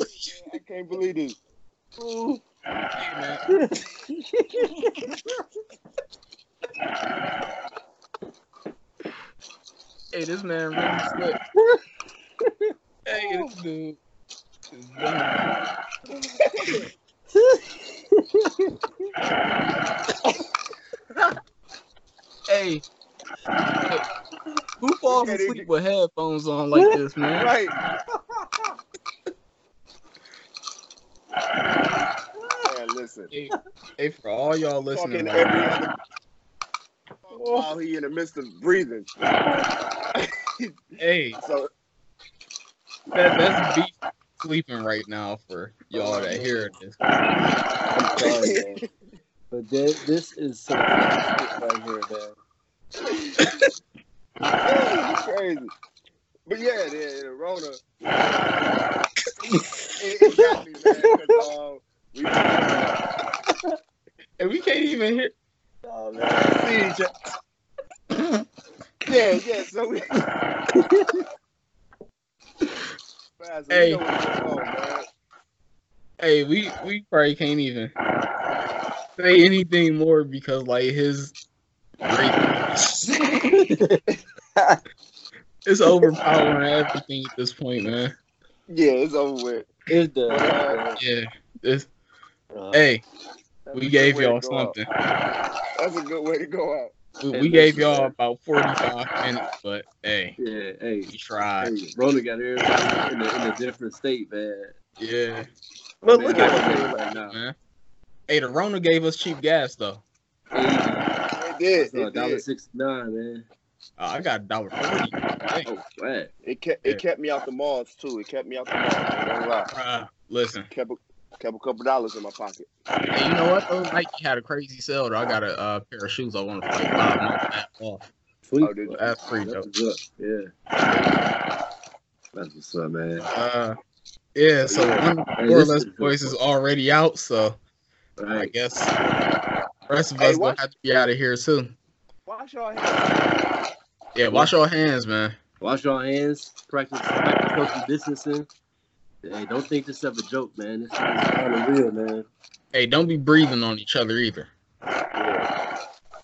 I can't believe this. Ooh. Hey, man. Hey, this man really slipped. Hey, this dude. Hey, hey, who falls Yeah, they- asleep with headphones on like this, man? Right. Man, listen. Hey, hey, for all y'all listening, Talking right every other while he in the midst of breathing. hey, So that, that's beef sleeping right now for y'all that hear this. I'm sorry, man. But this, this is some shit right here, man. It's crazy. But yeah, the, the Rona. it, it got me, man. 'cause, um, we And we can't even hear. oh, man, see each other. Yeah, yeah. So we. We Hey. going on. Hey, we we probably can't even say anything more because like his it's overpowering everything at this point, man. Yeah, it's over with. It's the. Uh, Yeah, this. Uh, Hey, we gave good way to y'all go out. something. That's a good way to go out. We, we gave y'all man. about forty five minutes, but hey, yeah, hey, we tried. hey, Rona got everybody in a, in a different state, man. Yeah. My Look, man look at out what there they right right now. man. Hey, the Rona gave us cheap gas though. Hey, It did. that's a It dollar sixty nine, man. Uh, I got a dollar forty. Hey, Oh, man. It kept Yeah. it kept me out the malls too. It kept me out the malls. I ain't gonna lie. bruh, listen. Kept a, kept a couple dollars in my pocket. Hey, you know what? Though Nike had a crazy sale. Though I got a uh, pair of shoes I want for like five months back off. Sweet. Oh, did you? That's pretty That's dope. what's. Yeah. That's what's up, man. Uh, yeah. So Yeah. one of the Hey, More or Less is- Boys is already out. So I guess the rest of Hey, us gonna what- have to be out of here soon. Wash your hands. Yeah, wash your hands, man. Wash your hands. Practice, practice social distancing. Hey, don't think this stuff a joke, man. This is kind of real, man. Hey, don't be breathing on each other either, Yeah.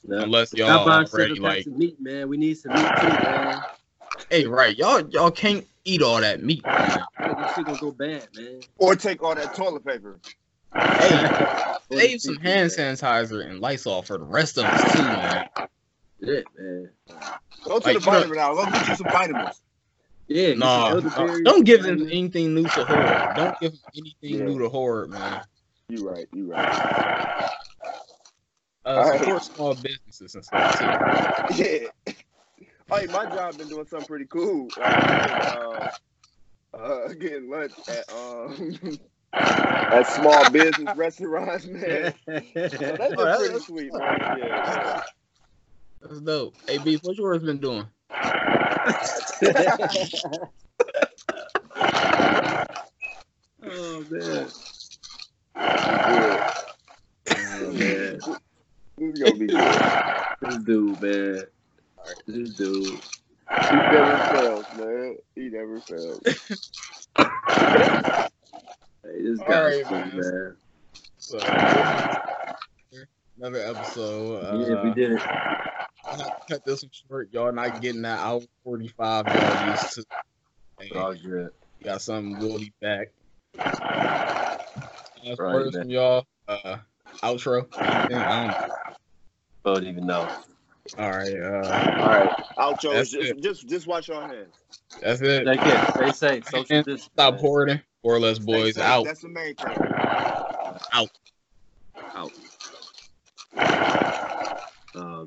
Yeah. unless y'all by already seven like. of meat, man. We need some meat too, man. Hey, right? Y'all y'all can't eat all that meat. Man. Hey, this shit gonna go bad, man. Or take all that toilet paper. Hey, Or save some hand sanitizer and Lysol for the rest of us too, man. Shit, man. Go to Like, the you know- vitamin aisle. Go get you some vitamins. Yeah, get Nah, some don't give them anything new to horror. Don't give them anything Yeah. new to horror, man. You right. You right. Uh, Alright. support small businesses and stuff too. Yeah. Hey, my job been doing something pretty cool. Like, uh, uh, getting lunch at um at small business restaurants, man. So that's been Oh, that's- pretty that's sweet, man. Yeah. That's dope. Hey, Beef, what yours been doing? oh man. Oh man. This is gonna be good. This dude, man. This dude. He never fails, man. He never fails. Hey, this guy's right, cool, man. man. So, another episode. Uh, yeah, we did it. I have to cut this one short. Y'all not getting that hour 45 y'all used to. Hey, Oh, good. got something will be back. That's Right, words from y'all. Uh, outro. Anything? I don't know. Don't even know. All right. Uh, All right. Outro. That's Just, just just wash your hands. that's it. Take care. Stay safe. Social And distance. Stop hoarding. More or less, Stay boys. safe. Out. That's the main thing. Out. Um,